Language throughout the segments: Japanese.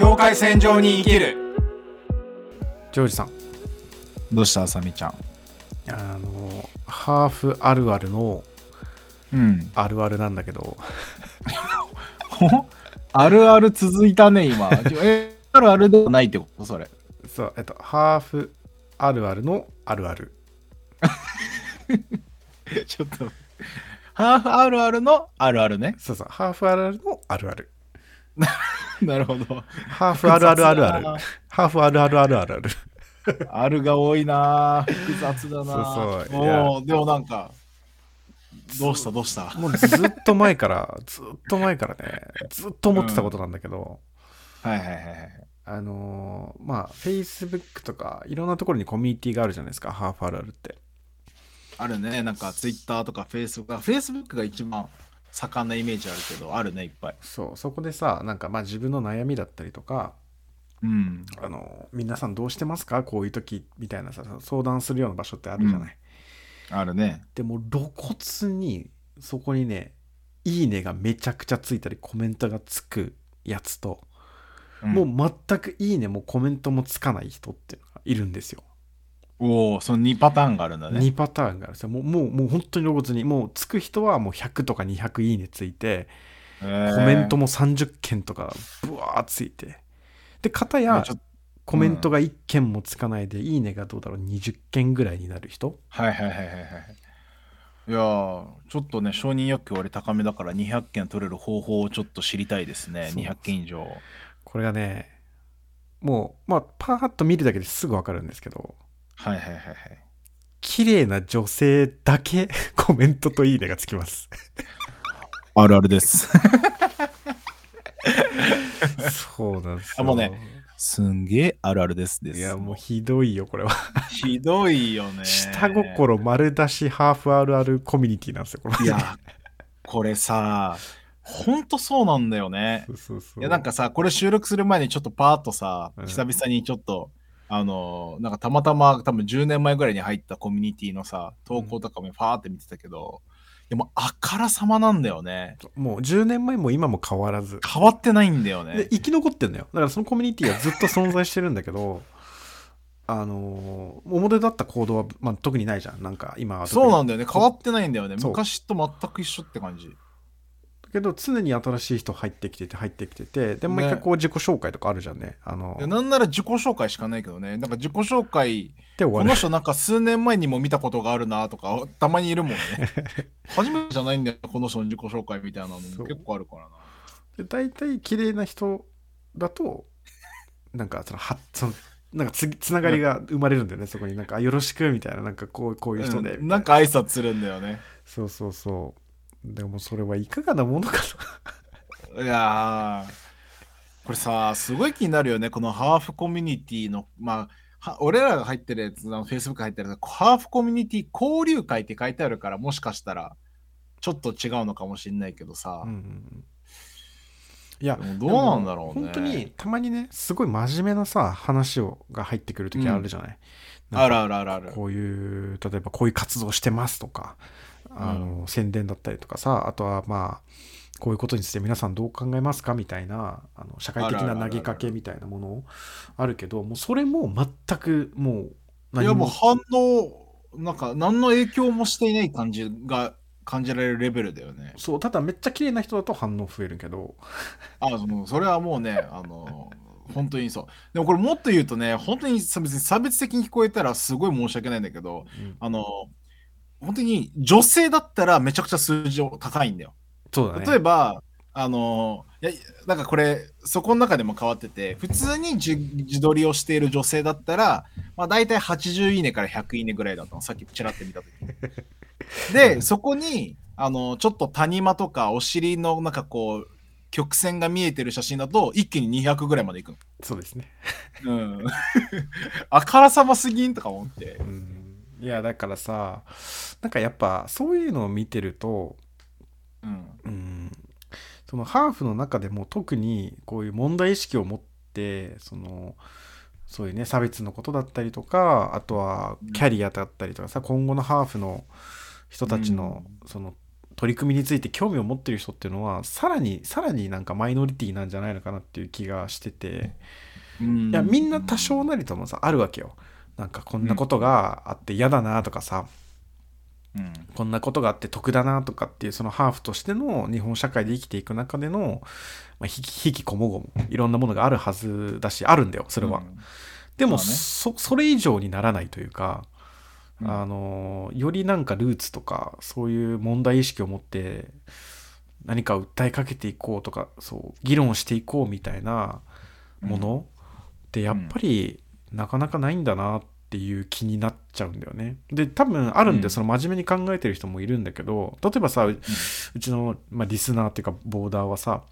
境界線上に生きる。ジョージさん。どうした？あさみちゃん。あのハーフあるあるのうん。あるあるなんだけど。あるある続いたね今。えあるあるではないってこと？それ。そうえっとハーフあるあるのあるあるちょっと。ハーフあるあるのあるあるね。そうそうハーフあるあるのあるある なるほど。ハーフあるあるあるある。ハーフあるあるあるあるある。あるが多いな。複雑だな。そうそうでもなんかどうしたどうした？もうずっと前からずっと前からねずっと思ってたことなんだけど、はいはいはいはい。あのーまあ Facebook とかいろんなところにコミュニティがあるじゃないですかハーフあるあるって。あるね。なんか Twitter とか Facebook あ Facebook が一番盛んなイメージあるけどあるねいっぱい。そう。そこでさなんかまあ自分の悩みだったりとかうん。あの皆さんどうしてますか？こういう時みたいなさ相談するような場所ってあるじゃない、あるね。でも露骨にそこにねいいねがめちゃくちゃついたりコメントがつくやつと、もう全くいいねもコメントもつかない人っていうのがいるんですよ、おおその2パターンがあるんだね。2パターンがある。んですよもうもうもう本当に露骨にもうつく人はもう100とか200いいねついてへー。コメントも30件とかブワーついて。で片やコメントが1件もつかないで、いいねがどうだろう20件ぐらいになる人。はいはいはいはいはいい。やーちょっとね承認欲求割高めだから200件取れる方法をちょっと知りたいですね。そう。200件以上。これがねもうまあパーッと見るだけですぐ分かるんですけどはいはいはいはい。綺麗な女性だけ コメントといいねがつきます。あるあるです。そうなんですよ。あもうねすんげえあるあるですです。いやもうひどいよこれは。ひどいよね。下心丸出しハーフあるあるコミュニティなんですよこれいやこれさほんとそうなんだよね。そうそうそう。いやなんかさこれ収録する前にちょっとパーッとさ、うん。久々にちょっとあのなんかたまたま多分10年前ぐらいに入ったコミュニティのさ投稿とかもファーって見てたけど、でもあからさまなんだよね。もう10年前も今も変わらず。変わってないんだよでね生き残ってんのよ。だからそのコミュニティはずっと存在してるんだけどあのー表立った行動は、まあ、特にないじゃん。なんか今そうなんだよね。変わってないんだよね。昔と全く一緒って感じ。だけど常に新しい人入ってきてて入ってきててで毎回こう自己紹介とかあるじゃんね。あのいやなんなら自己紹介しかないけどね。なんか自己紹介この人なんか数年前にも見たことがあるなとかたまにいるもんね。初めてじゃないんだよこの人の自己紹介みたいなのも。結構あるからな。で大体綺麗な人だとなんかそのはそのなんかつつながりが生まれるんだよねそこに。なんかあよろしくみたいな。なんかこうこういう人で、うん。なんか挨拶するんだよね。そうそうそうでもそれはいかがなものかといやー。これさすごい気になるよね。このハーフコミュニティのまあは俺らが入ってるやつあの Facebook 入ってるやつハーフコミュニティ交流会って書いてあるからもしかしたらちょっと違うのかもしれないけどさ、うんうんうん。いやどうなんだろうね。本当にたまにねすごい真面目なさ話をが入ってくる時あるじゃない、あるるあるある。あるこういう例えばこういう活動してますとかあの、宣伝だったりとかさあとはまあこういうことについて皆さんどう考えますかみたいなあの社会的な投げかけみたいなものあるけどもうそれも全くもういやもう反応なんか何の影響もしていない感じが感じられるレベルだよね。そうただめっちゃ綺麗な人だと反応増えるけど。あそのそれはもうねあの本当にそう。でもこれもっと言うとね本当にさ別に差別的に聞こえたらすごい申し訳ないんだけどうん。あの本当に女性だったらめちゃくちゃ数字高いんだよ。そうだね。例えばあのいやなんかこれそこの中でも変わってて普通に自自撮りをしている女性だったら、まあ、大体80いいねから100いいねぐらいだったの。さっきちらって見た時。に でそこにあのちょっと谷間とかお尻のなんかこう曲線が見えてる写真だと一気に200ぐらいまでいくそうですね。のうん。あからさますぎんとか思って。うんいやだからさなんかやっぱそういうのを見てるとうん。うんそのハーフの中でも特にこういう問題意識を持ってそのそういうね差別のことだったりとかあとはキャリアだったりとかさ今後のハーフの人たちのその取り組みについて興味を持ってる人っていうのはさらにさらになんかマイノリティなんじゃないのかなっていう気がしてて。いやみんな多少なりともさあるわけよなんかこんなことがあって嫌だなとかさ、うん。こんなことがあって得だなとかっていうそのハーフとしての日本社会で生きていく中での、まあ、ひきひきこもごもいろんなものがあるはずだしあるんだよそれは、うん。でもまあね。そそれ以上にならないというか、うん。あのよりなんかルーツとかそういう問題意識を持って何か訴えかけていこうとかそう議論していこうみたいなものってやっぱりなかなかないんだなっていう気になっちゃうんだよね。で多分あるんで、うんその真面目に考えてる人もいるんだけど例えばさううちの、まあ、リスナーっていうかボーダーはさ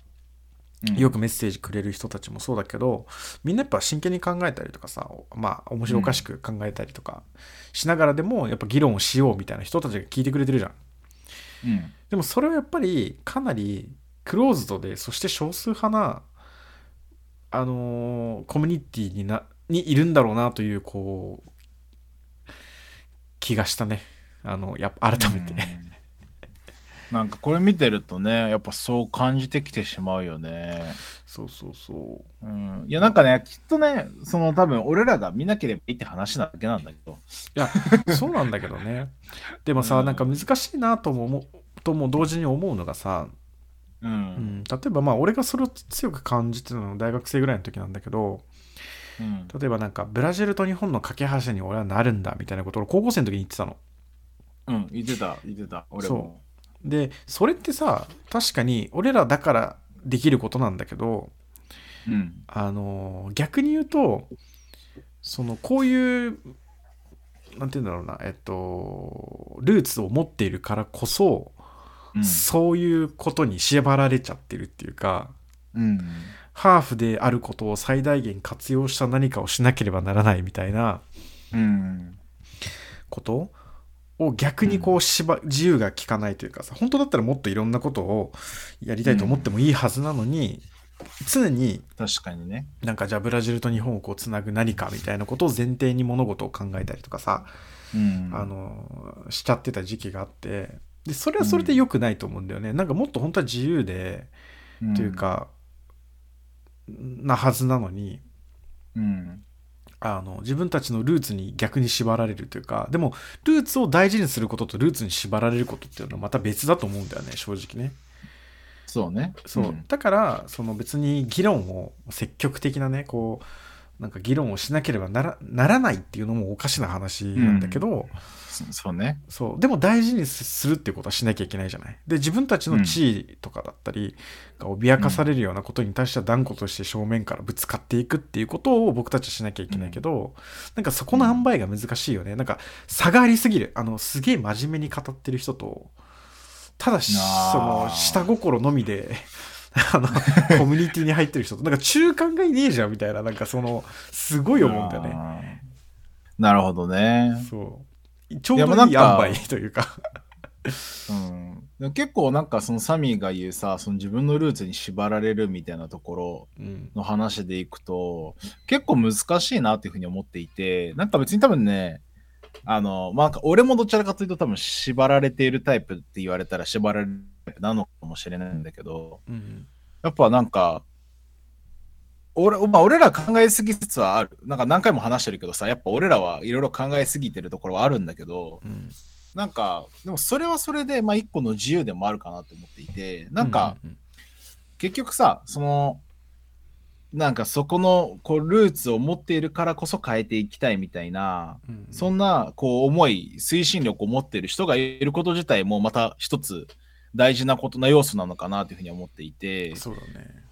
うんよくメッセージくれる人たちもそうだけどみんなやっぱ真剣に考えたりとかさまあ面白おかしく考えたりとかしながらでもやっぱ議論をしようみたいな人たちが聞いてくれてるじゃん。うんでもそれはやっぱりかなりクローズドでそして少数派なあのーコミュニティになにいるんだろうなというこう気がしたね。あのやっぱ改めて、うん。なんかこれ見てるとねやっぱそう感じてきてしまうよね。そうそうそう。うん、いやなんかねきっとねその多分俺らが見なければいいって話なだけなんだけど。いやそうなんだけどね。でもさ、うん。なんか難しいなとも思うとも同時に思うのがさ、ううんん、例えばまあ俺がそれを強く感じてたのは大学生ぐらいの時なんだけどうん。例えばなんかブラジルと日本の架け橋に俺はなるんだみたいなことを高校生の時に言ってたの。うん、言ってた言ってた俺も。でそれってさ確かに俺らだからできることなんだけどうん。あの逆に言うとそのこういうなんて言うんだろうなえっとルーツを持っているからこそ、うん。そういうことに縛られちゃってるっていうかうんハーフであることを最大限活用した何かをしなければならないみたいなうんことを逆にこう縛自由が利かないというかさ本当だったらもっといろんなことをやりたいと思ってもいいはずなのに、常に確かにね。なんかじゃあブラジルと日本をこうつなぐ何かみたいなことを前提に物事を考えたりとかさ、うん。あのしちゃってた時期があって。でそれはそれで良くないと思うんだよね、なんかもっと本当は自由で、という、かなはずなのにうん。あの自分たちのルーツに逆に縛られるというかでもルーツを大事にすることとルーツに縛られることっていうのはまた別だと思うんだよね正直ね。そうね。そう、ん。だからその別に議論を積極的なねこうなんか議論をしなければならならないっていうのもおかしな話なんだけど、そそうね。そう。でも大事にするっていうことはしなきゃいけないじゃない？で自分たちの地位とかだったりが脅かされるようなことに対しては断固として正面からぶつかっていくっていうことを僕たちはしなきゃいけないけど、なんかそこの塩梅が難しいよね。なんか差がありすぎる。あのすげえ真面目に語ってる人とただしその下心のみで あの コミュニティに入ってる人となんか中間がいねえじゃんみたいななんかそのすごい思うんだよね。ね。なるほどね。そうちょうどいい塩というか。うん、結構なんかそのサミーが言うさその自分のルーツに縛られるみたいなところうん。の話でいくと結構難しいなっていうふうに思っていてなんか別に多分ねあのまあ俺もどちらかというと多分縛られているタイプって言われたら縛られるタイプなのかもしれないんだけどうん。やっぱなんか俺,、まあ、俺ら考えすぎつつはある。なんか何回も話してるけどさやっぱ俺らはいろいろ考えすぎてるところはあるんだけどうん。なんかでもそれはそれでまあ一個の自由でもあるかなと思っていてなんか、うん結局さそのなんかそこのこうルーツを持っているからこそ変えていきたいみたいな、うんそんなこう思い推進力を持っている人がいること自体もまた一つ大事なことな要素なのかなというふうに思っていて、そうだね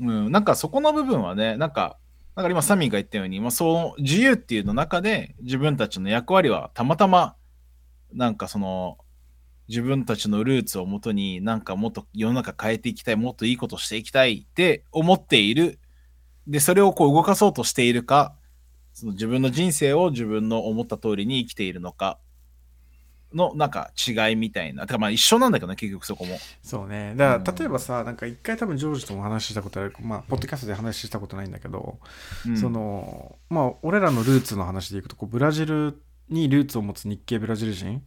うん、なんかそこの部分はねなんかだか今サミーが言ったように、まあ、そう自由っていうの中で自分たちの役割はたまたまなんかその自分たちのルーツをもとになんかもっと世の中変えていきたいもっといいことしていきたいって思っている。でそれをこう動かそうとしているかその自分の人生を自分の思った通りに生きているのかのなんか違いみたいな。てかまあ一緒なんだけどね、結局そこも。そうねだからうん例えばさなんか一回多分ジョージとも話したことあるまあポッドキャストで話したことないんだけど、うんそのまあ俺らのルーツの話でいくとこうブラジルにルーツを持つ日系ブラジル人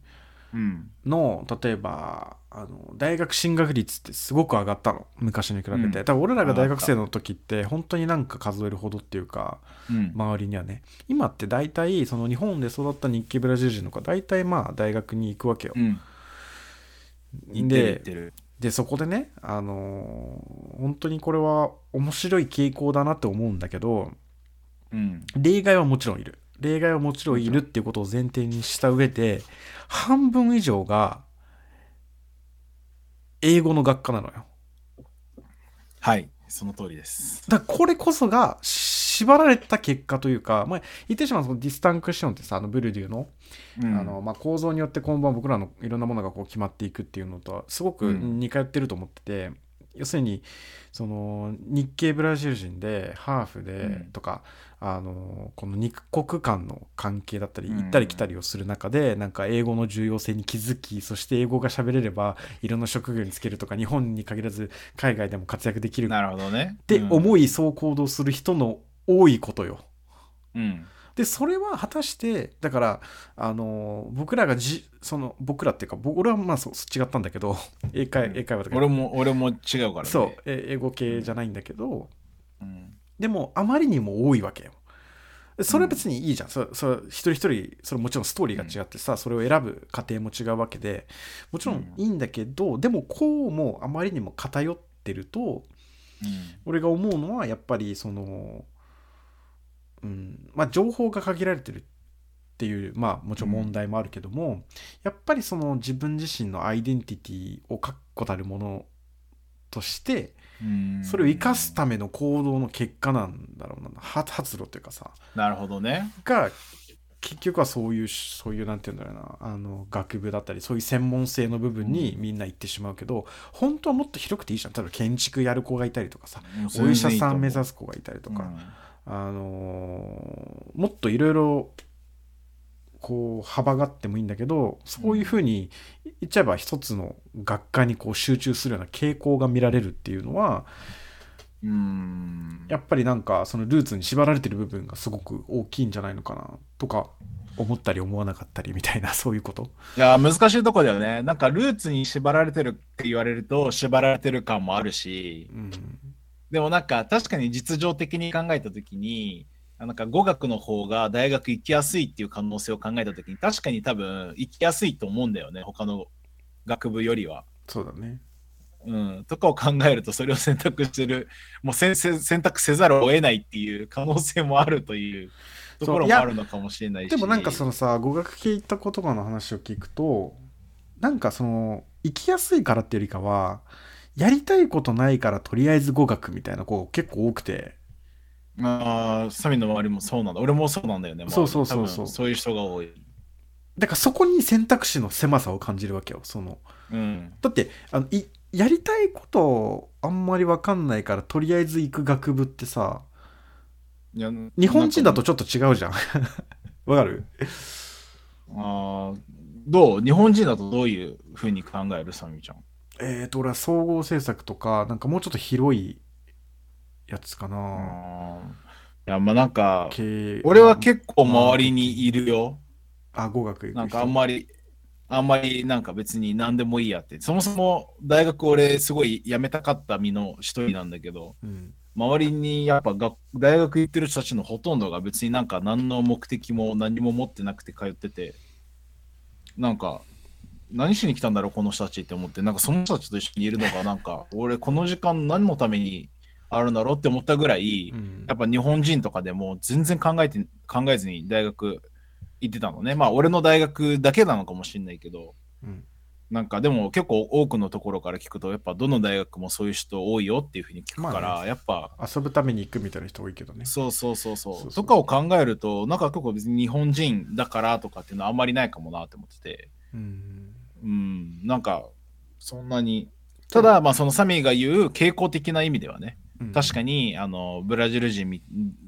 うん。の例えばあの大学進学率ってすごく上がったの昔に比べて、うん多分俺らが大学生の時って本当になんか数えるほどっていうかうん。周りにはね今って大体その日本で育った日系ブラジル人の子は大体まあ大学に行くわけよ、でてる。でそこでねあのー本当にこれは面白い傾向だなって思うんだけどうん。例外はもちろんいる例外はもちろんいるっていうことを前提にした上で半分以上が英語の学科なのよはい。その通りです。だこれこそが縛られた結果というか、まあ、言ってしまうそのディスタンクションってさあのブルデューの,、うんあのまあ、構造によって今後は僕らのいろんなものがこう決まっていくっていうのとはすごくうん似通ってると思ってて、要するにその日系ブラジル人でハーフでうんとか、あのこの二国間の関係だったりうん行ったり来たりをする中でなんか英語の重要性に気づきそして英語が喋れればいろんな職業に就けるとか日本に限らず海外でも活躍できるなるほどね。ってうん思いそう行動する人の多いことよ。うん。でそれは果たしてだからあの僕らがじその僕らっていうか僕俺はまあそう違ったんだけど 英会うん。英会話とか。俺も、俺も違うからね。そうえ英語系じゃないんだけどうん。でもあまりにも多いわけよ。それは別にいいじゃん、そそれ一人一人それもちろんストーリーが違ってさ、それを選ぶ過程も違うわけでもちろんいいんだけど、でもこうもあまりにも偏ってると俺が思うのはやっぱりその、うん。まあ、情報が限られてるっていうまあもちろん問題もあるけども、やっぱりその自分自身のアイデンティティを確固たるものとしてうん。それを生かすための行動の結果なんだろうな。発発露というかさ。なるほどね。が結局はそういうそういうなんて言うんだろうな。あの学部だったりそういう専門性の部分にみんな行ってしまうけど、本当はもっと広くていいじゃん。例えば建築やる子がいたりとかさお医者さん目指す子がいたりとか、あのーもっといろいろこう幅があってもいいんだけどそういうふうに言っちゃえば一つの学科にこう集中するような傾向が見られるっていうのはうん。うん。やっぱりなんかそのルーツに縛られてる部分がすごく大きいんじゃないのかなとか思ったり思わなかったりみたいな そういうこと？いや、難しいとこだよね。なんか、ルーツに縛られてるって言われると、縛られてる感もあるし、うんでもなんか、確かに実情的に考えたときに、なんか語学の方が大学行きやすいっていう可能性を考えたときに、確かに多分行きやすいと思うんだよね、他の学部よりは。そうだね。うん、とかを考えると、それを選択してる、もう選択せざるを得ないっていう可能性もあるというところもあるのかもしれないし。でもなんかそのさ語学系行った言葉の話を聞くとなんかその行きやすいからっていうよりかはやりたいことないからとりあえず語学みたいな子結構多くてああ、サミの周りもそうなんだ。俺もそうなんだよね。そうそうそうそうそういう人が多い。だからそこに選択肢の狭さを感じるわけよそのうん。だってあのいやりたいことあんまり分かんないからとりあえず行く学部ってさいや日本人だとちょっと違うじゃん わかる？あーどう？日本人だとどういうふうに考えるサミちゃん？えーと俺は総合政策とかなんかもうちょっと広いやつかな、いや、まあなんか、俺は結構周りにいるよ。あ語学なんかあんまり、あんまりなんか別に何でもいいやって。そもそも大学俺すごい辞めたかった身の一人なんだけど、うん周りにやっぱ学大学行ってる人たちのほとんどが別になんか何の目的も何も持ってなくて通ってて、なんか、何しに来たんだろう、この人たちって思って、なんかその人たちと一緒にいるのが、なんか、俺この時間何のためにあるんだろうって思ったぐらい、うん。やっぱ日本人とかでも全然考えて、考えずに大学行ってたのね。まあ俺の大学だけなのかもしれないけど、うん。なんかでも結構多くのところから聞くと、やっぱどの大学もそういう人多いよっていうふうに聞くから、まあやっぱ遊ぶために行くみたいな人多いけどね。そうそうそうそう。そうそう。とかを考えると、なんか結構別に日本人だからとかっていうのはあんまりないかもなって思ってて、うんうん、なんかそんなに。ただ、まあそのサミーが言う傾向的な意味ではね、うん確かにあのブラジル人み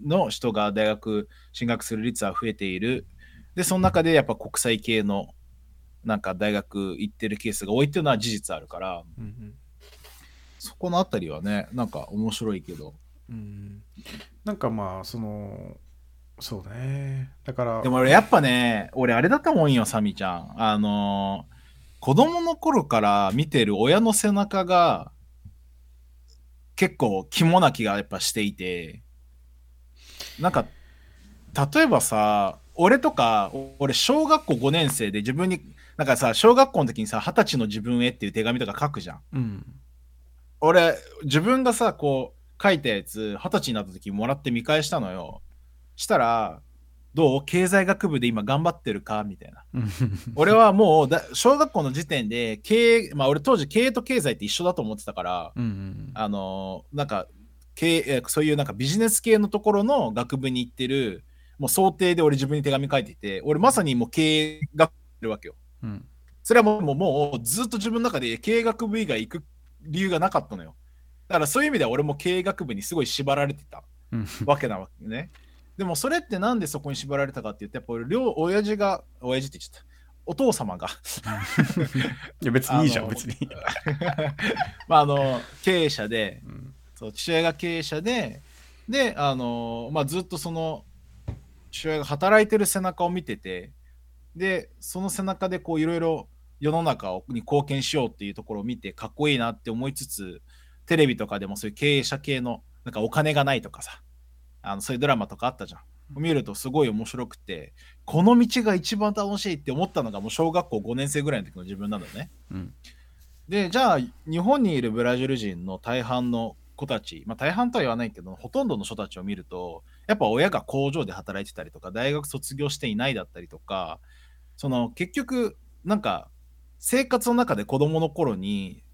の人が大学進学する率は増えている。で、その中でやっぱ国際系のなんか大学行ってるケースが多いっていうのは事実あるから、うんそこのあたりはね、なんか面白いけど。うんうんなんかまあそのそうねだからでも俺やっぱね、俺あれだったもんよ、サミちゃん。あのー子供の頃から見てる親の背中が結構肝な気がやっぱしていて。なんか例えばさ俺とか俺小学校5年生で自分になんかさ小学校の時にさ二十歳の自分へっていう手紙とか書くじゃん。うん。俺自分がさこう書いたやつ二十歳になった時もらって見返したのよ。したらどう？経済学部で今頑張ってるか？みたいな。うん。俺はもうだ小学校の時点で経営まあ俺当時経営と経済って一緒だと思ってたからうんうんあのーなんか経そういうなんかビジネス系のところの学部に行ってるもう想定で俺自分に手紙書いていて俺まさにもう経営学部るわけよ。うん。それはもうもうずっと自分の中で経営学部以外行く理由がなかったのよ。だからそういう意味では俺も経営学部にすごい縛られてたうん。わけなわけね。でもそれってなんでそこに縛られたかって言って、やっぱ俺、両親父が、親父って言っちゃった。お父様が、いや別にいいじゃん別に、まあ、あの経営者で、うん。そう父親が経営者で、で、あのまあ、ずっとその父親が働いてる背中を見てて、で、その背中でこういろいろ世の中をに貢献しようっていうところを見て、かっこいいなって思いつつ、テレビとかでもそういう経営者系の、なんかお金がないとかさ、あのそういうドラマとかあったじゃん。見るとすごい面白くて、この道が一番楽しいって思ったのがもう小学校5年生ぐらいの時の自分なのね。うんで、じゃあ、日本にいるブラジル人の大半の子たち、まあ大半とは言わないけど、ほとんどの人たちを見ると、やっぱ親が工場で働いてたりとか、大学卒業していないだったりとか、その結局、なんか、生活の中で子供の頃に、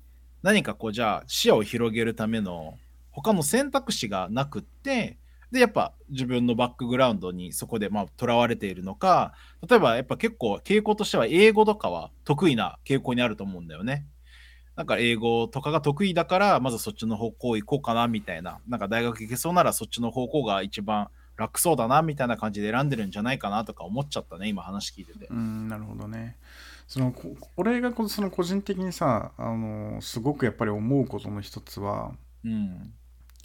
何かこう、じゃあ視野を広げるための他の選択肢がなくって、で、やっぱ自分のバックグラウンドにそこでまあ囚われているのか、例えばやっぱ結構傾向としては英語とかは得意な傾向にあると思うんだよね。なんか英語とかが得意だから、まずそっちの方向行こうかなみたいな。なんか大学行けそうならそっちの方向が一番楽そうだなみたいな感じで選んでるんじゃないかなとか思っちゃったね、今話聞いてて。うんなるほどねそのこ俺がこその個人的にさあのすごくやっぱり思うことの一つはうん。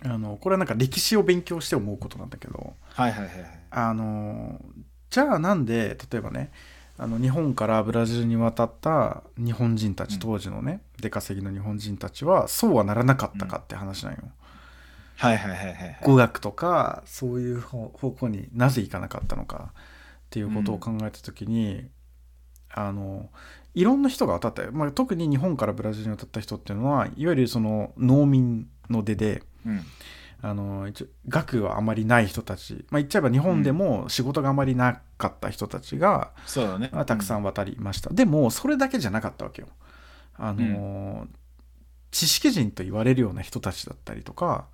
あのこれはなんか歴史を勉強して思うことなんだけどはいはいはいはい。あのじゃあなんで例えばねあの日本からブラジルに渡った日本人たち、うん当時のね出稼ぎの日本人たちはそうはならなかったかって話なんよ。はいはいはいはいはい。語学とかそういう方方向になぜ行かなかったのかっていうことを考えた時に、あのいろんな人が渡ったよ、まあ、特に日本からブラジルに渡った人っていうのはいわゆるその農民の出でうん。あの一応学はあまりない人たち、まあ、言っちゃえば日本でも仕事があまりなかった人たちが、そうだね。まあたくさん渡りました、でもそれだけじゃなかったわけよ。あの、知識人と言われるような人たちだったりとか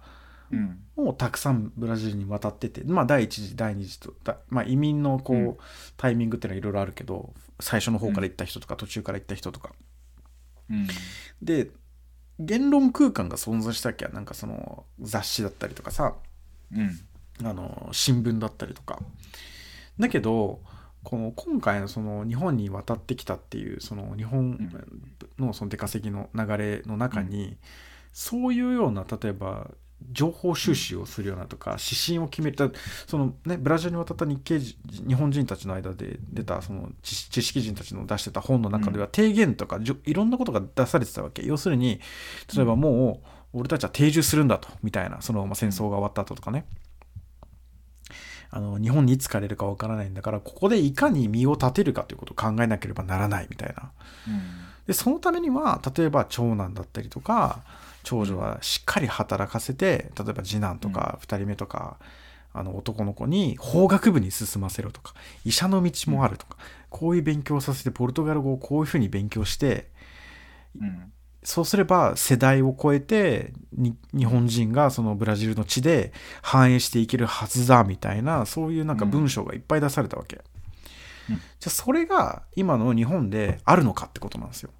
うん。もうたくさんブラジルに渡ってて、まあ、第一次第二次とだ、まあ、移民のこう、うん。タイミングっていうのはいろいろあるけど最初の方から行った人とか、途中から行った人とか。うん。で言論空間が存在したっけ？なんかその雑誌だったりとかさ。うん。あの新聞だったりとか。だけどこの今回のその日本に渡ってきたっていうその日本のその出稼ぎの流れの中に、そういうような例えば情報収集をするようなとか指針を決めたそのねブラジルに渡った日系人日本人たちの間で出たその知知識人たちの出してた本の中では提言とかいろんなことが出されてたわけ。要するに例えばもう俺たちは定住するんだとみたいなそのまあ戦争が終わった後とかね。あの日本にいつ帰れるかわからないんだからここでいかに身を立てるかということを考えなければならないみたいなでそのためには例えば長男だったりとか長女はしっかり働かせて例えば次男とか2人目とか、あの男の子に法学部に進ませろとか医者の道もあるとか、こういう勉強をさせてポルトガル語をこういうふうに勉強してうん。そうすれば世代を超えてに日本人がそのブラジルの地で繁栄していけるはずだみたいなそういうなんか文章がいっぱい出されたわけ、うん。じゃあそれが今の日本であるのかってことなんですよ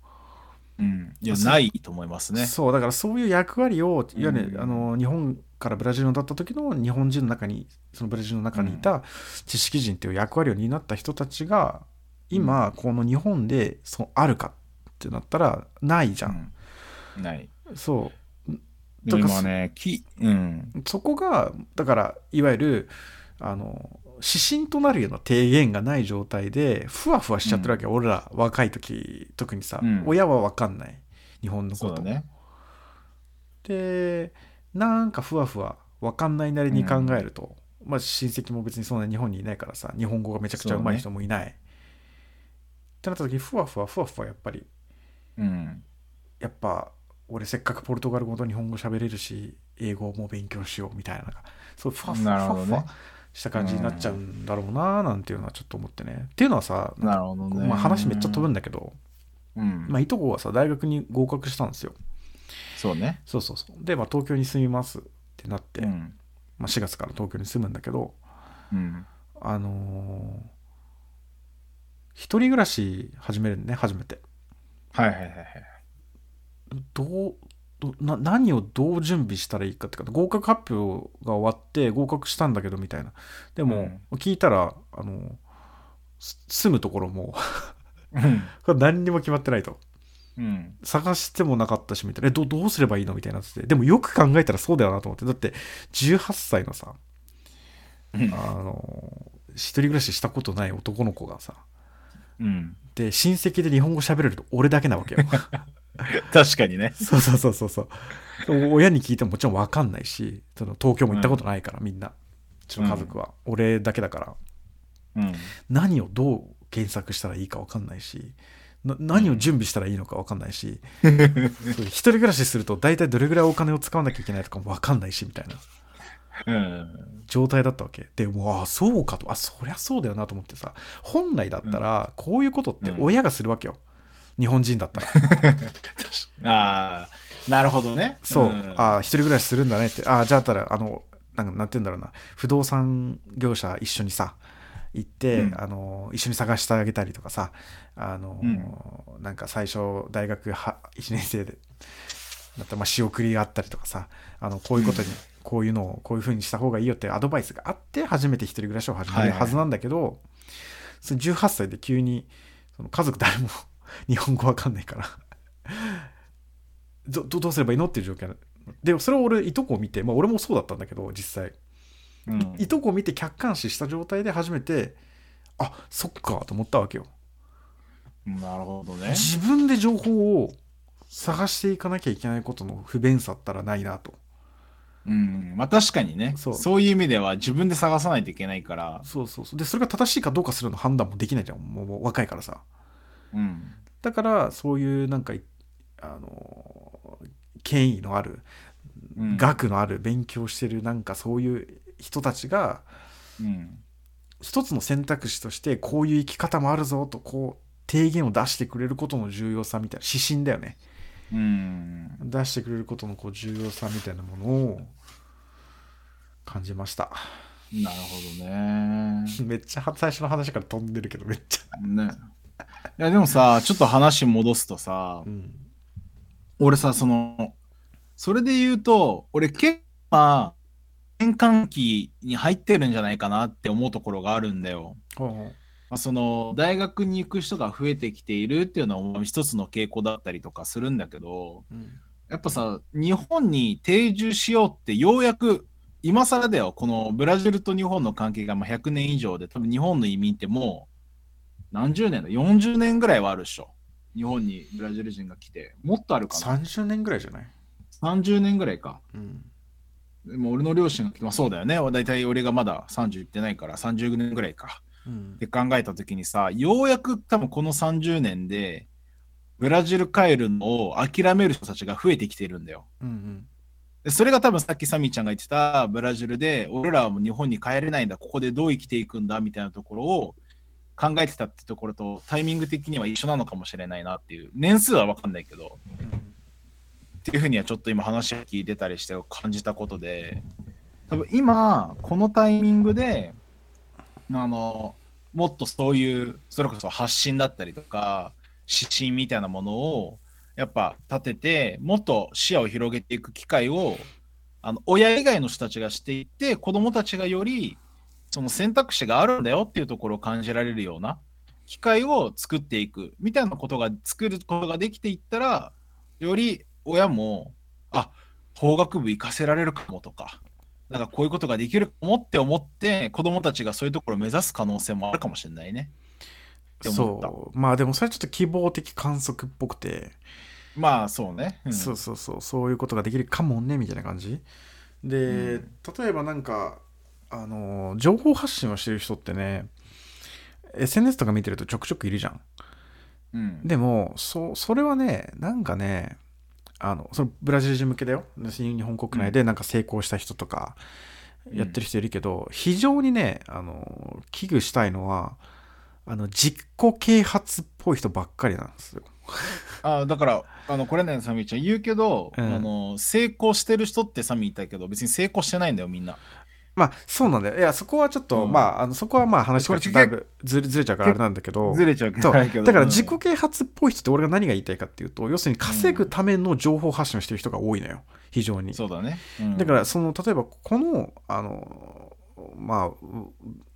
うん。いや、ないと思いますね。そうだからそういう役割をいわゆる、うんあの日本からブラジルに渡った時の日本人の中にそのブラジルの中にいた知識人という役割を担った人たちが今この日本でそうあるかってなったらないじゃん、うん。ない。そうでも今ね、き、うん。そこがだからいわゆるあの指針となるような提言がない状態でふわふわしちゃってるわけよ、俺ら若い時特にさ、うん。親は分かんない。日本のこと。ね。でなんかふわふわ分かんないなりに考えると、まあ親戚も別にそんな日本にいないからさ日本語がめちゃくちゃ上手い人もいない、ってなった時ふわふわふわふわやっぱりうん。やっぱ俺せっかくポルトガル語と日本語喋れるし英語も勉強しようみたいななんかそうふわふなわふわふわ。るほどね。した感じになっちゃうんだろうななんていうのはちょっと思ってね。っていうのはさ、なるほどね。まあ、話めっちゃ飛ぶんだけど、うん。まあ、いとこはさ大学に合格したんですよ。そうね。そうそうそう。で、まあ、東京に住みますってなって、うん。まあ、4月から東京に住むんだけどうん。あのー一人暮らし始めるね初めて。はいはいはいはい。どうどな何をどう準備したらいいかってか合格発表が終わって合格したんだけどみたいな。でも、聞いたらあのす住むところも 何にも決まってないと。うん。探してもなかったしみたいな。えどどうすればいいのみたいになってて。でもよく考えたらそうだよなと思って。だって18歳のさうん。あの一人暮らししたことない男の子がさうん。で親戚で日本語喋れると俺だけなわけよ 確かにね。そうそうそうそうそう。親に聞いてももちろん分かんないしその東京も行ったことないから、みんな。うちの家族は、俺だけだから。うん。何をどう検索したらいいか分かんないしな何を準備したらいいのか分かんないし、そう一人暮らしすると大体どれぐらいお金を使わなきゃいけないとかも分かんないしみたいな。うん。状態だったわけ。でもうああそうかと。あそりゃそうだよなと思ってさ。本来だったらこういうことって親がするわけよ、日本人だったら。ああ、なるほどね。そう、ん。ああ、一人暮らしするんだねって、ああ、じゃあたら、あの、なんか、なんて言うんだろうな、不動産業者一緒にさ、行って、うん。あの、一緒に探してあげたりとかさ、あの、うん。なんか最初、大学は1年生で、だったらまあ仕送りがあったりとかさ、あの、こういうことに、こういうのをこういうふうにした方がいいよってアドバイスがあって、初めて一人暮らしを始めるはずなんだけど、その18歳で急に、その家族誰も日本語わかんないから。どどどうすればいいのっていう状況。なでそれを俺いとこを見て、まあ、俺もそうだったんだけど実際。うん。いとこを見て客観視した状態で初めてあそっかと思ったわけよ。なるほどね。自分で情報を探していかなきゃいけないことの不便さったらないなと。うん。まあ確かにね。そそうういう意味では自分で探さないといけないから。そうそうそう。でそれが正しいかどうかするの判断もできないじゃん。もう若いからさうん。だからそういうなんかいあの権威のあるうん学のある勉強してるなんかそういう人たちがうん。一つの選択肢としてこういう生き方もあるぞとこう提言を出してくれることの重要さみたいな指針だよねうん。出してくれることのこう重要さみたいなものを感じましたなるほどね。めっちゃ最初の話から飛んでるけどめっちゃね。いやでもさ、ちょっと話戻すとさう、ん。俺さ、その、それで言うと、俺結構、転換期に入ってるんじゃないかなって思うところがあるんだよ。まあ、その大学に行く人が増えてきているっていうのは一つの傾向だったりとかするんだけどううん。やっぱさ日本に定住しようってようやく今更だよこのブラジルと日本の関係がまあ100年以上で多分日本の移民ってもう何十年だ？40年ぐらいはあるでしょ。日本にブラジル人が来て。もっとあるかな？30年ぐらいじゃない？30年ぐらいか。うん。でも俺の両親が来て、まあ、そうだよね。大体俺がまだ30いってないから30年ぐらいか。うん。って考えたときにさ、ようやく多分この30年で、ブラジル帰るのを諦める人たちが増えてきてるんだよ。うん。でそれが多分さっきサミーちゃんが言ってたブラジルで、俺らはもう日本に帰れないんだ、ここでどう生きていくんだみたいなところを考えてたってところと、タイミング的には一緒なのかもしれないなっていう、年数は分かんないけど、っていうふうにはちょっと今話聞いてたりして感じたことで、多分今、このタイミングで、あの、もっとそういう、それこそ発信だったりとか、指針みたいなものを、やっぱ立てて、もっと視野を広げていく機会を、あの親以外の人たちがしていって、子供たちがより、その選択肢があるんだよっていうところを感じられるような機会を作っていくみたいなことが作ることができていったら、より親も、あ法学部行かせられるかもとか、なんかこういうことができるかもって思って、子供たちがそういうところを目指す可能性もあるかもしれないね。そう。まあでもそれはちょっと希望的観測っぽくて、まあそうね。うん。そうそうそう。そういうことができるかもねみたいな感じ。で、うん。例えばなんかあの情報発信をしてる人ってね SNS とか見てるとちょくちょくいるじゃん。うん。でもそそれはねなんかねあのそのブラジル人向けだよ。日本国内でなんか成功した人とかやってる人いるけど、非常にねあの危惧したいのはあの実行啓発っぽい人ばっかりなんですよ。あだからあのこれねサミーちゃん言うけど、うん。あの成功してる人ってサミー言ったけど別に成功してないんだよみんな。まあそうなんだよ。いやそこはちょっと、うんまああのそこはまあ話がこれだいぶずれずれちゃうからあれなんだけど。ずれちゃうけそうどないけど。だからうん自己啓発っぽい人って俺が何が言いたいかっていうと要するに稼ぐための情報発信をしてる人が多いのよ非常に。そうだね。うんだからその例えばこのあのまあう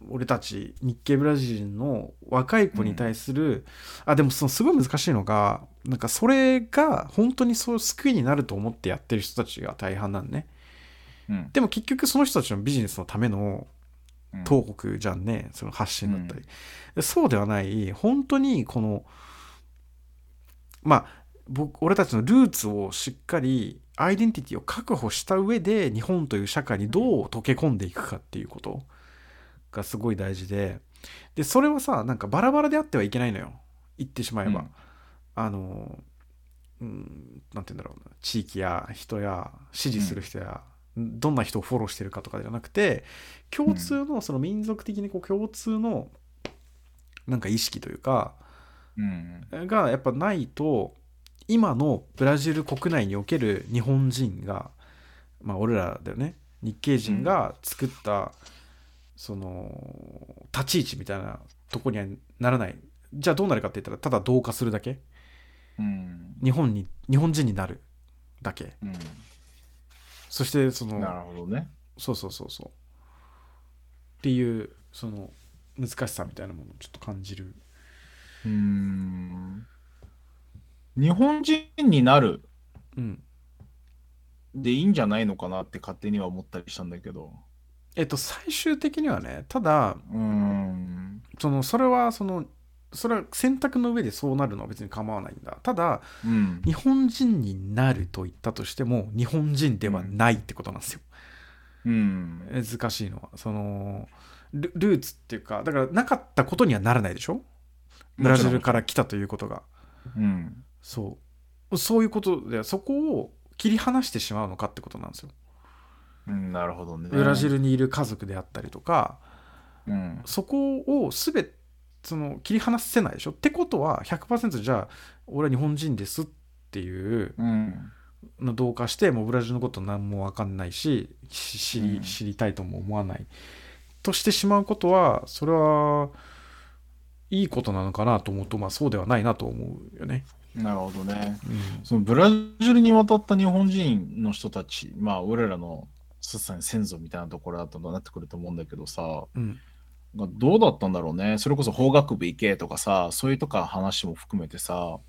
俺たち日系ブラジル人の若い子に対する、あでもそのすごい難しいのがなんかそれが本当にそう救いになると思ってやってる人たちが大半なんねうん。でも結局その人たちのビジネスのためのうん。東国じゃんね。その発信だったり、でそうではない。本当にこのまあ僕俺たちのルーツをしっかりアイデンティティを確保した上で日本という社会にどう溶け込んでいくかっていうことがすごい大事で。でそれはさなんかバラバラであってはいけないのよ。言ってしまえば、うん。あのうんなんて言うんだろうな。地域や人や支持する人や、どんな人をフォローしてるかとかじゃなくて共通のその民族的にこう共通のなんか意識というかうんがやっぱないと今のブラジル国内における日本人がまあ俺らだよね日系人が作ったその立ち位置みたいなとこにはならない。じゃあどうなるかって言ったらただ同化するだけ。うん。日本に日本人になるだけ。うそしてそのんなるほどね。そうそうそうそう。っていうその難しさみたいなものをちょっと感じる。うん。日本人になるうん。でいいんじゃないのかなって勝手には思ったりしたんだけど。えっと最終的にはねただうん。そのそれはそのそれは選択の上でそうなるのは別に構わないんだ。ただうん。日本人になると言ったとしても日本人ではないってことなんですよ、うん。難しいのは。そのルルーツっていうかだからなかったことにはならないでしょ？ブラジルから来たということが。うん。そう。そういうことでそこを切り離してしまうのかってことなんですよ。うんなるほどね。ブラジルにいる家族であったりとかうん。そこを全てその切り離せないでしょ？ってことは100%じゃあ俺は日本人ですっていううん。の同化してもうブラジルのこと何も分かんないしし知りうん。知りたいとも思わない。としてしまうことはそれはいいことなのかなと思うとまあそうではないなと思うよね。なるほどね。うん。そのブラジルに渡った日本人の人たち、まあ俺らのささに先祖みたいなところだとなってくると思うんだけどさ、うんがどうだったんだろうね。それこそ法学部行けとかさ、そういうとか話も含めてさ、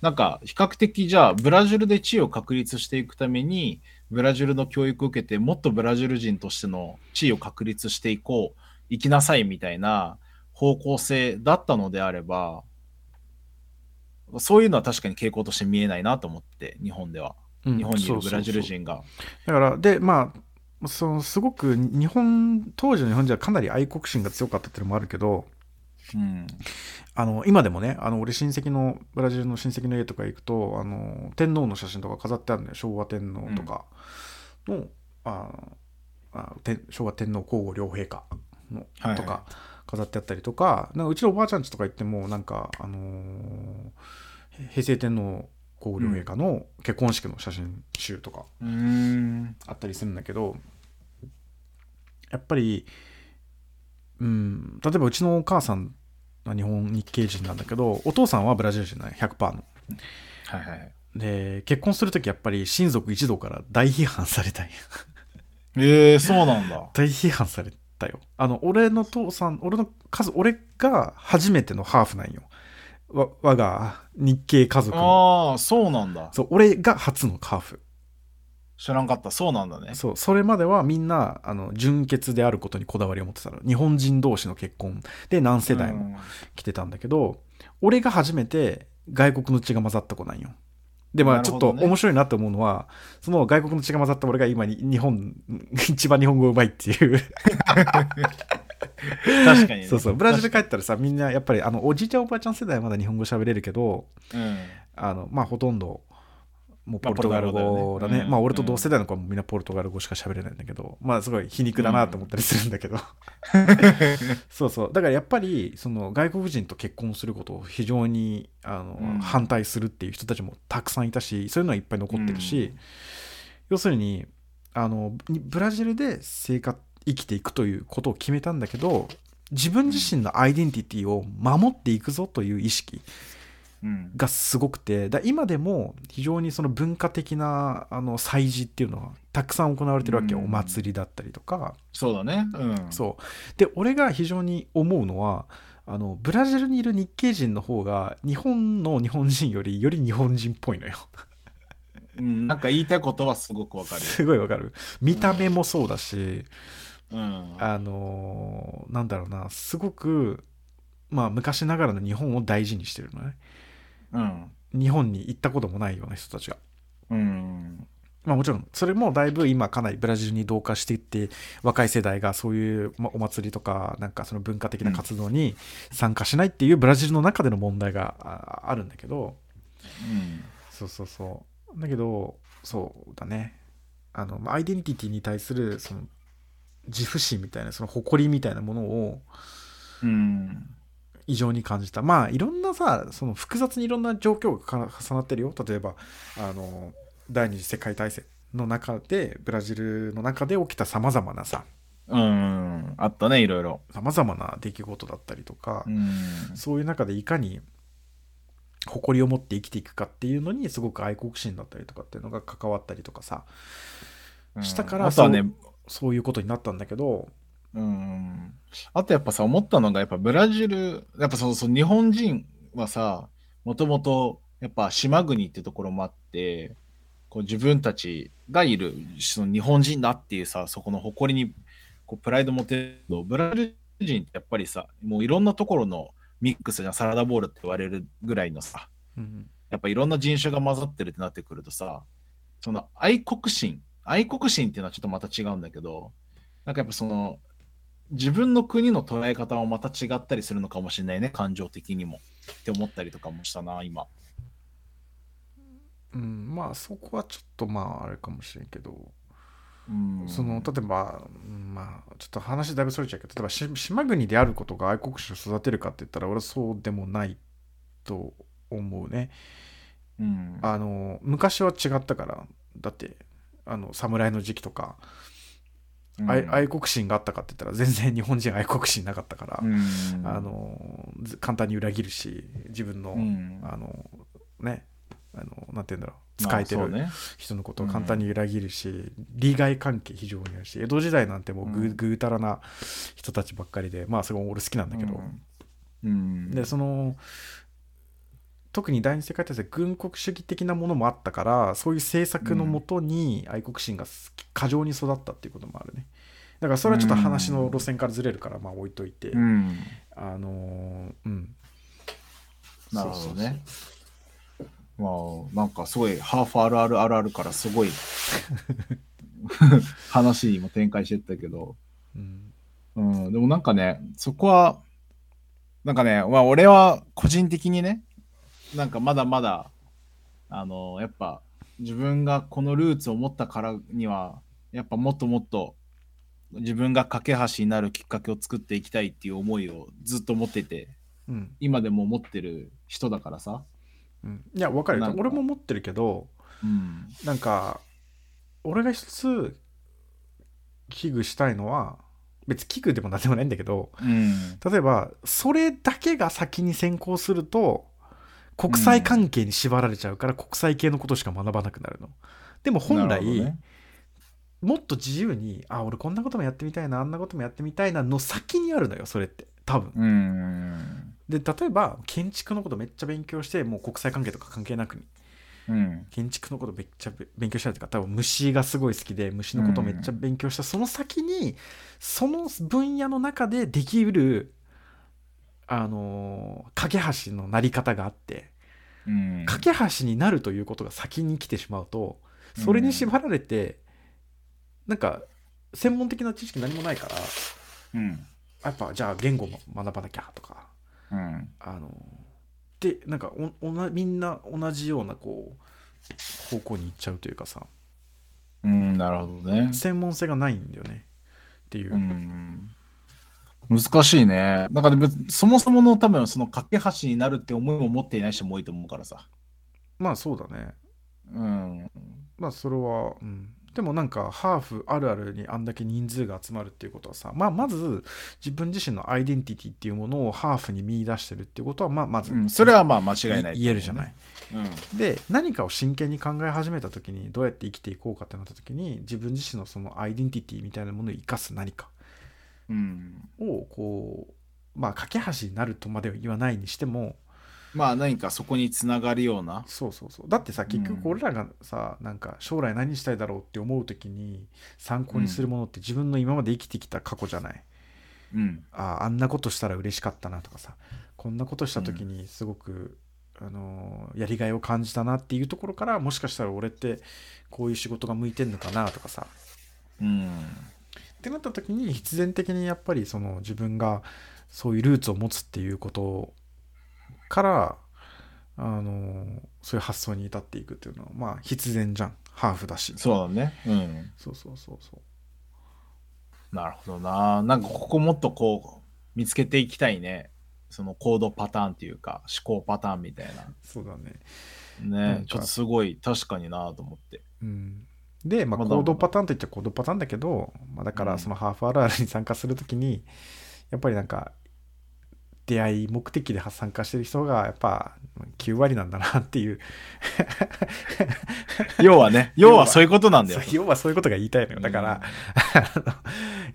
なんか比較的じゃあブラジルで地位を確立していくために、ブラジルの教育を受けてもっとブラジル人としての地位を確立していこう、行きなさいみたいな方向性だったのであれば、そういうのは確かに傾向として見えないなと思って、日本では。うん日本にいるブラジル人が。だからでまあそのすごく日本当時の日本人はかなり愛国心が強かったっていうのもあるけどうん。あの今でもねあの俺親戚のブラジルの親戚の家とか行くとあの天皇の写真とか飾ってあるのよ。昭和天皇とか。の、ああ天昭和天皇皇后両陛下のはいはい。とか飾ってあったりとか。なんかうちのおばあちゃんちとか行ってもなんか、あのー平成天皇皇后両陛下の結婚式の写真集とか。あったりするんだけどやっぱりうん例えばうちのお母さんは日本日系人なんだけどお父さんはブラジル人なん100%のはいはい。で結婚する時やっぱり親族一同から大批判されたいええー、そうなんだ。大批判されたよあの俺の父さん俺の数俺が初めてのハーフなんよわ我が日系家族の。ああ、そうなんだ。そう俺が初のハーフ。知らんかった。そうなんだね。そうそれまではみんなあの純血であることにこだわりを持ってたの。日本人同士の結婚で何世代も来てたんだけど、俺が初めて外国の血が混ざった子なんよ。でまあちょっと面白いなって思うのは、その外国の血が混ざった俺が今に日本 一番日本語うまいっていう 確かに、ね。そうそう。ブラジル帰ったらさみんなやっぱりあのおじいちゃんおばあちゃん世代はまだ日本語喋れるけどうん。あのまあほとんどもうまあポルトガル語だね,、まあ俺とうん。同世代の子はみんなポルトガル語しか喋れないんだけど、まあすごい皮肉だなと思ったりするんだけど、そうそう。だからやっぱりその外国人と結婚することを非常にあの、うん。反対するっていう人たちもたくさんいたしそういうのはいっぱい残ってるし、うん。要するにあのにブラジルで生活生きていくということを決めたんだけど自分自身のアイデンティティを守っていくぞという意識うん。がすごくてだ今でも非常にその文化的なあの祭事っていうのはたくさん行われてるわけよ、うんお祭りだったりとかそうだね。うん。そうで俺が非常に思うのはあのブラジルにいる日系人の方が日本の日本人よりより日本人っぽいのようん。なんか言いたいことはすごくわかる。すごいわかる見た目もそうだし、うん。あのーなんだろうなすごくまあ昔ながらの日本を大事にしてるのねうん。日本に行ったこともないような人たちがうん。まあもちろんそれもだいぶ今かなりブラジルに同化していって若い世代がそういうまあお祭りとかなんかその文化的な活動に参加しないっていうブラジルの中での問題がああるんだけどうん。そうそうそうだけどそうだねあのまあアイデンティティに対するその自負心みたいなその誇りみたいなものをうん。異常に感じたまあいろんなさその複雑にいろんな状況がか重なってるよ例えばあの第二次世界大戦の中でブラジルの中で起きたさまざまなさうん。あったね、いろいろ。さまざまな出来事だったりとか、うん。そういう中でいかに誇りを持って生きていくかっていうのにすごく愛国心だったりとかっていうのが関わったりとかさしたからあとはね、そういうことになったんだけどうん。あとやっぱさ、思ったのが、やっぱブラジル、やっぱそうそう、日本人はさ、もともと、やっぱ島国ってところもあって、こう自分たちがいる、その日本人だっていうさ、そこの誇りに、こうプライド持てるけど、ブラジル人ってやっぱりさ、もういろんなところのミックスじゃん、サラダボールって言われるぐらいのさ、うん。やっぱいろんな人種が混ざってるってなってくるとさ、その愛国心、愛国心っていうのはちょっとまた違うんだけど、なんかやっぱその、自分の国の捉え方もまた違ったりするのかもしれないね、感情的にも。って思ったりとかもしたな、今。うん、まあそこはちょっとまああれかもしれんけど、うん。その例えば、うんまあちょっと話だいぶそれちゃうけど例えばし島国であることが愛国心を育てるかって言ったら俺はそうでもないと思うね。うん。あの昔は違ったからだってあの侍の時期とか、うん。愛愛国心があったかって言ったら全然日本人愛国心なかったから、うん。あのず簡単に裏切るし自分の、うん。あのねあのなんて言うんだろうまあ使えてる人のことを簡単に裏切るし、利害関係非常にあるし江戸時代なんてもうぐ,、うん。ぐうたらな人たちばっかりでまあそれも俺好きなんだけど、でその特に第二次世界大戦軍国主義的なものもあったからそういう政策のもとに愛国心が過剰に育ったっていうこともあるね。だからそれはちょっと話の路線からずれるからまあ置いといて、うん。あのーうん。なるほどね。まあ、なんかすごい、ハーフあるあるあるあるからすごい 話にも展開してったけど、うん。うん、でもなんかね、そこは、なんかね、まあ俺は個人的にね、なんかまだまだ、あの、やっぱ自分がこのルーツを持ったからには、やっぱもっともっと自分が架け橋になるきっかけを作っていきたいっていう思いをずっと持ってて、うん今でも持ってる人だからさ。うんいや分かるよ俺も持ってるけどうん。なんか俺が一つ危惧したいのは別に危惧でも何でもないんだけどうん。例えばそれだけが先に先行すると国際関係に縛られちゃうから国際系のことしか学ばなくなるの。でも本来、ねもっと自由にあ俺こんなこともやってみたいなあんなこともやってみたいなの先にあるのよそれって多分。うん。で例えば建築のことめっちゃ勉強してもう国際関係とか関係なくにうん。建築のことめっちゃべ勉強したりとか多分虫がすごい好きで虫のことめっちゃ勉強した、その先にその分野の中でできるあのー架け橋のなり方があってうん。架け橋になるということが先に来てしまうとそれに縛られて、なんか専門的な知識何もないからうん。やっぱじゃあ言語も学ばなきゃとかうん。あのでなんかおおなみんな同じようなこう方向に行っちゃうというかさうん。なるほどね。専門性がないんだよねっていう、うん。難しいね。だから別そもそもの多分その架け橋になるって思いも持っていない人も多いと思うからさ。まあそうだねうん。まあそれは、うん、でもなんかハーフあるあるにあんだけ人数が集まるっていうことはさ、まあ、まず自分自身のアイデンティティっていうものをハーフに見出してるっていうことはまあまず、うん、それはまあ間違いない、言えるじゃない。うん。で何かを真剣に考え始めた時にどうやって生きていこうかってなった時に自分自身のそのアイデンティティみたいなものを生かす何かうん。をこうまあ架け橋になるとまでは言わないにしてもまあ何かそこにつながるような。そうそうそうだってさ結局うん俺らがさ、なんか将来何したいだろうって思う時に参考にするものって自分の今まで生きてきた過去じゃない、うん。あああんなことしたら嬉しかったなとかさこんなことした時にすごく、あのーやりがいを感じたなっていうところからもしかしたら俺ってこういう仕事が向いてんのかなとかさうん。ってなった時に必然的にやっぱりその自分がそういうルーツを持つっていうことからあのそういう発想に至っていくっていうのはまあ必然じゃんハーフだしそうだね。うん。そうそうそうそうなるほどな。なんかここもっとこう見つけていきたいね。そのコードパターンっていうか思考パターンみたいそうだね。ねちょっとすごい確かになと思って。うんで、まあ、行動パターンといっちゃ行動パターンだけど、まあ、だかうん。らそのハーフあるあるに参加するときにやっぱりなんか出会い目的で参加してる人がやっぱ9割なんだなっていう。要はね、要は。そういうことなんだよ。要はそういうことが言いたいのよ。だから、あの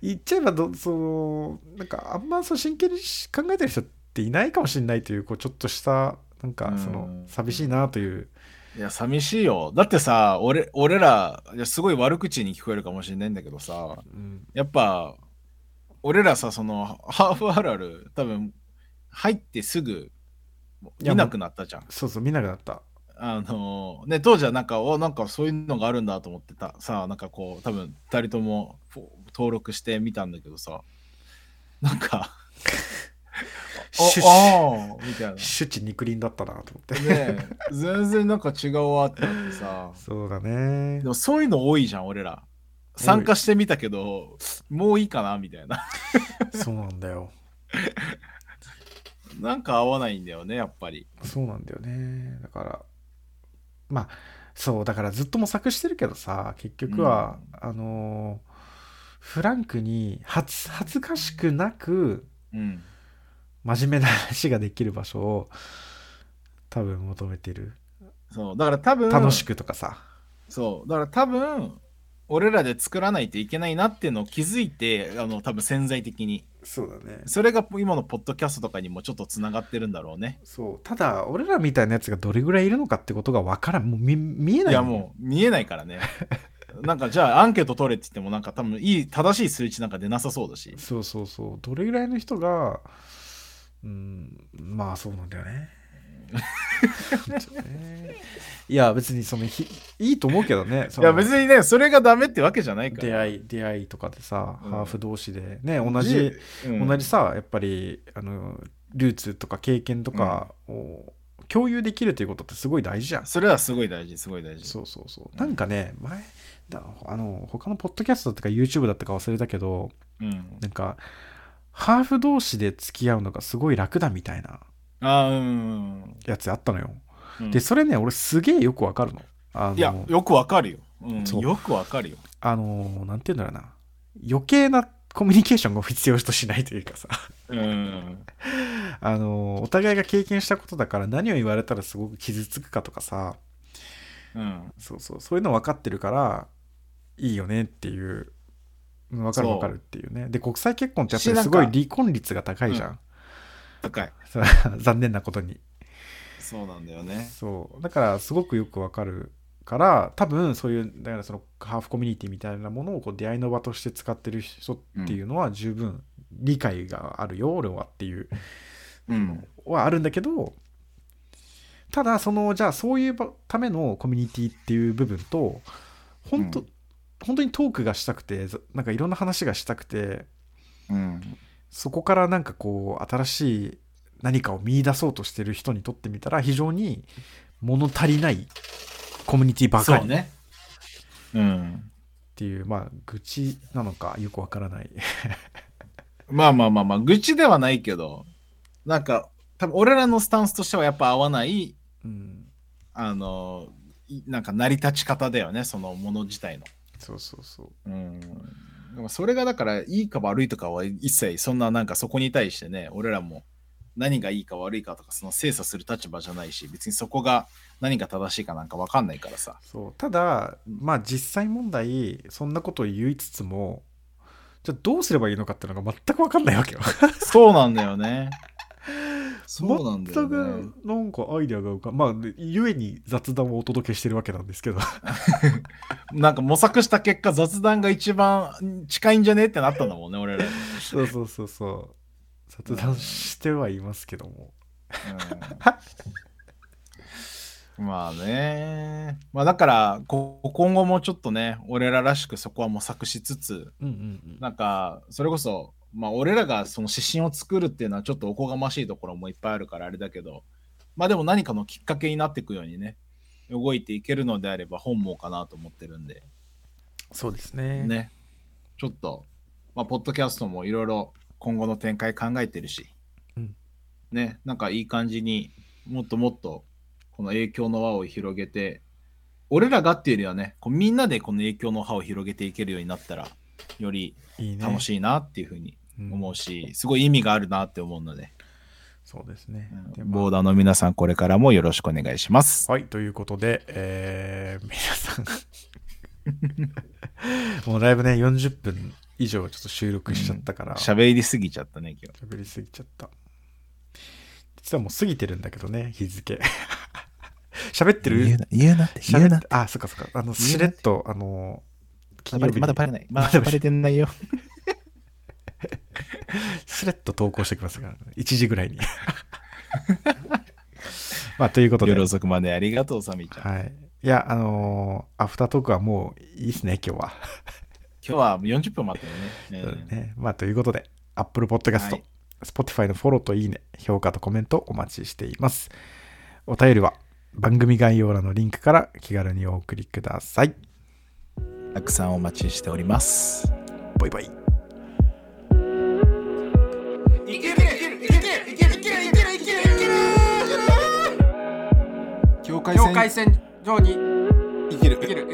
言っちゃえばどそのなんかあんまそう真剣に考えてる人っていないかもしれないというこうちょっとしたなんかそのうん。寂しいなといういや、寂しいよ。だってさ、俺俺ら、いやすごい悪口に聞こえるかもしれないんだけどさ、うんやっぱ、俺らさ、その、ハーフあるある、多分、入ってすぐ、見なくなったじゃん。そうそう見なくなったあのね、当時はなんか、おなんかそういうのがあるんだと思ってた。さ、なんかこう、多分、二人とも登録してみたんだけどさ、なんか、ああーみたいな。シュチ肉林だったなと思ってねえ全然なんか違うわってなってさ。そうだねでもそういうの多いじゃん、俺ら。参加してみたけど、もういいかなみたいな。そうなんだよ なんか合わないんだよね、やっぱり。そうなんだよねだからまあそうだからずっと模索してるけどさ結局は、あのーフランクに恥ずかしくなくうん。真面目な話ができる場所を多分求めてるそう。だから多分、楽しくとかさそう。だから多分、俺らで作らないといけないなっていうのを気づいて、あの、多分潜在的に。そうだねそれが今のポッドキャストとかにもちょっとつながってるんだろうね。そうただ俺らみたいなやつがどれぐらいいるのかってことが分からんもう見見えないいや、もう見えないからね。なんかじゃあアンケート取れって言ってもなんか多分いい正しい数値なんか出なさそうだしう。そうそうそうどれぐらいの人がうんまあそうなんだよね ねいや別にそのひいいと思うけどねいや別にね、それがダメってわけじゃないから。出会い出会いとかでさ、うんハーフ同士でね同じ、うん同じさやっぱりあのルーツとか経験とかを共有できるということってすごい大事じゃん。それはすごい大事、すごい大事。そうそうそう。なんかね前だあの他のポッドキャストだったか YouTube だったか忘れたけどうん。なんかハーフ同士で付き合うのがすごい楽だみたいなあーうんやつあったのよ。うん。でそれね俺すげえよくわかるの。あのいや、よくわかるよ。うん、そうよくわかるよ。あのなんて言うんだろうな余計なコミュニケーションを必要としないというかさうん。あのお互いが経験したことだから何を言われたらすごく傷つくかとかさうん。そうそうそういうの分かってるからいいよねっていううん分かる分かるっていうね。で国際結婚ってやっぱりすごい離婚率が高いじゃん、高い。そ う残念なことに。そうなんだよね。そう。だからすごくよくわかるから多分そういうだからそのハーフコミュニティみたいなものをこう出会いの場として使ってる人っていうのは十分理解があるよ、俺はっていううん。はあるんだけどただそのじゃあそういうばためのコミュニティっていう部分と本当、うん本当にトークがしたくてざなんかいろんな話がしたくてうん。そこからなんかこう新しい何かを見出そうとしてる人にとってみたら非常に物足りないコミュニティばかりね。うん。ていうまあ愚痴なのかよくわからない まあまあまあまあ、愚痴ではないけど、なんか、多分俺らのスタンスとしてはやっぱ合わない、うんあの、いなんか成り立ち方だよね、そのもの自体の。そうそうそううん。でもそれがだから、いいか悪いとかは一切そんななんかそこに対してね、俺らも何がいいか悪いかとか、その精査する立場じゃないし、別にそこが何が正しいかなんかわかんないからさ。そうただまあ実際問題そんなことを言いつつもじゃあどうすればいいのかっていうのが全く分かんないわけよそうなんだよね。そうなんだよ全ね。くなんかアイデアが浮かんまあゆえに雑談をお届けしてるわけなんですけど なんか模索した結果、雑談が一番近いんじゃねってなったんだもんね、俺ら。そうそうそうそう雑談してはいますけどもうんまあね。まあだから、こ今後もちょっとね、俺ららしくそこは模索しつつ、うんうんなんか、それこそ、まあ俺らがその指針を作るっていうのはちょっとおこがましいところもいっぱいあるからあれだけど、まあでも何かのきっかけになっていくようにね、動いていけるのであれば本望かなと思ってるんで、そうですね。ね、ちょっと、まあ、ポッドキャストもいろいろ今後の展開考えてるし、うん。ね、なんかいい感じにもっともっとこの影響の輪を広げて、俺らがっていうよりはね、こうみんなでこの影響の輪を広げていけるようになったら、より楽しいなっていうふうにうん思うし、すごい意味があるなって思うので、そうですねうんボーダーの皆さん、これからもよろしくお願いします。はい、ということで、えー 皆さん、もうだいぶね、40分以上ちょっと収録しちゃったから、喋、喋りすぎちゃったね、今日。りすぎちゃった。実はもう過ぎてるんだけどね、日付。喋ってる？言うな、言うなって、言うなって。あ、そっかそっか。あの、しれっと、あの、まだバレない。まだバレてないよ。しれっと投稿してきますから、ね、1時ぐらいに。まあ、ということで、夜遅くまでありがとう、サミちゃん。はい。いや、あのーアフタートークはもういいですね、今日は。今日は40分待ったよね。そうだね。まあ、ということで、Apple Podcast、はい Spotify のフォローといいね、評価とコメントお待ちしています。お便りは番組概要欄のリンクから気軽にお送りください。たくさんお待ちしております。バイバイ。いけるいけるいけるいけるいけるいけるいけるいける境界線上に生きる生きる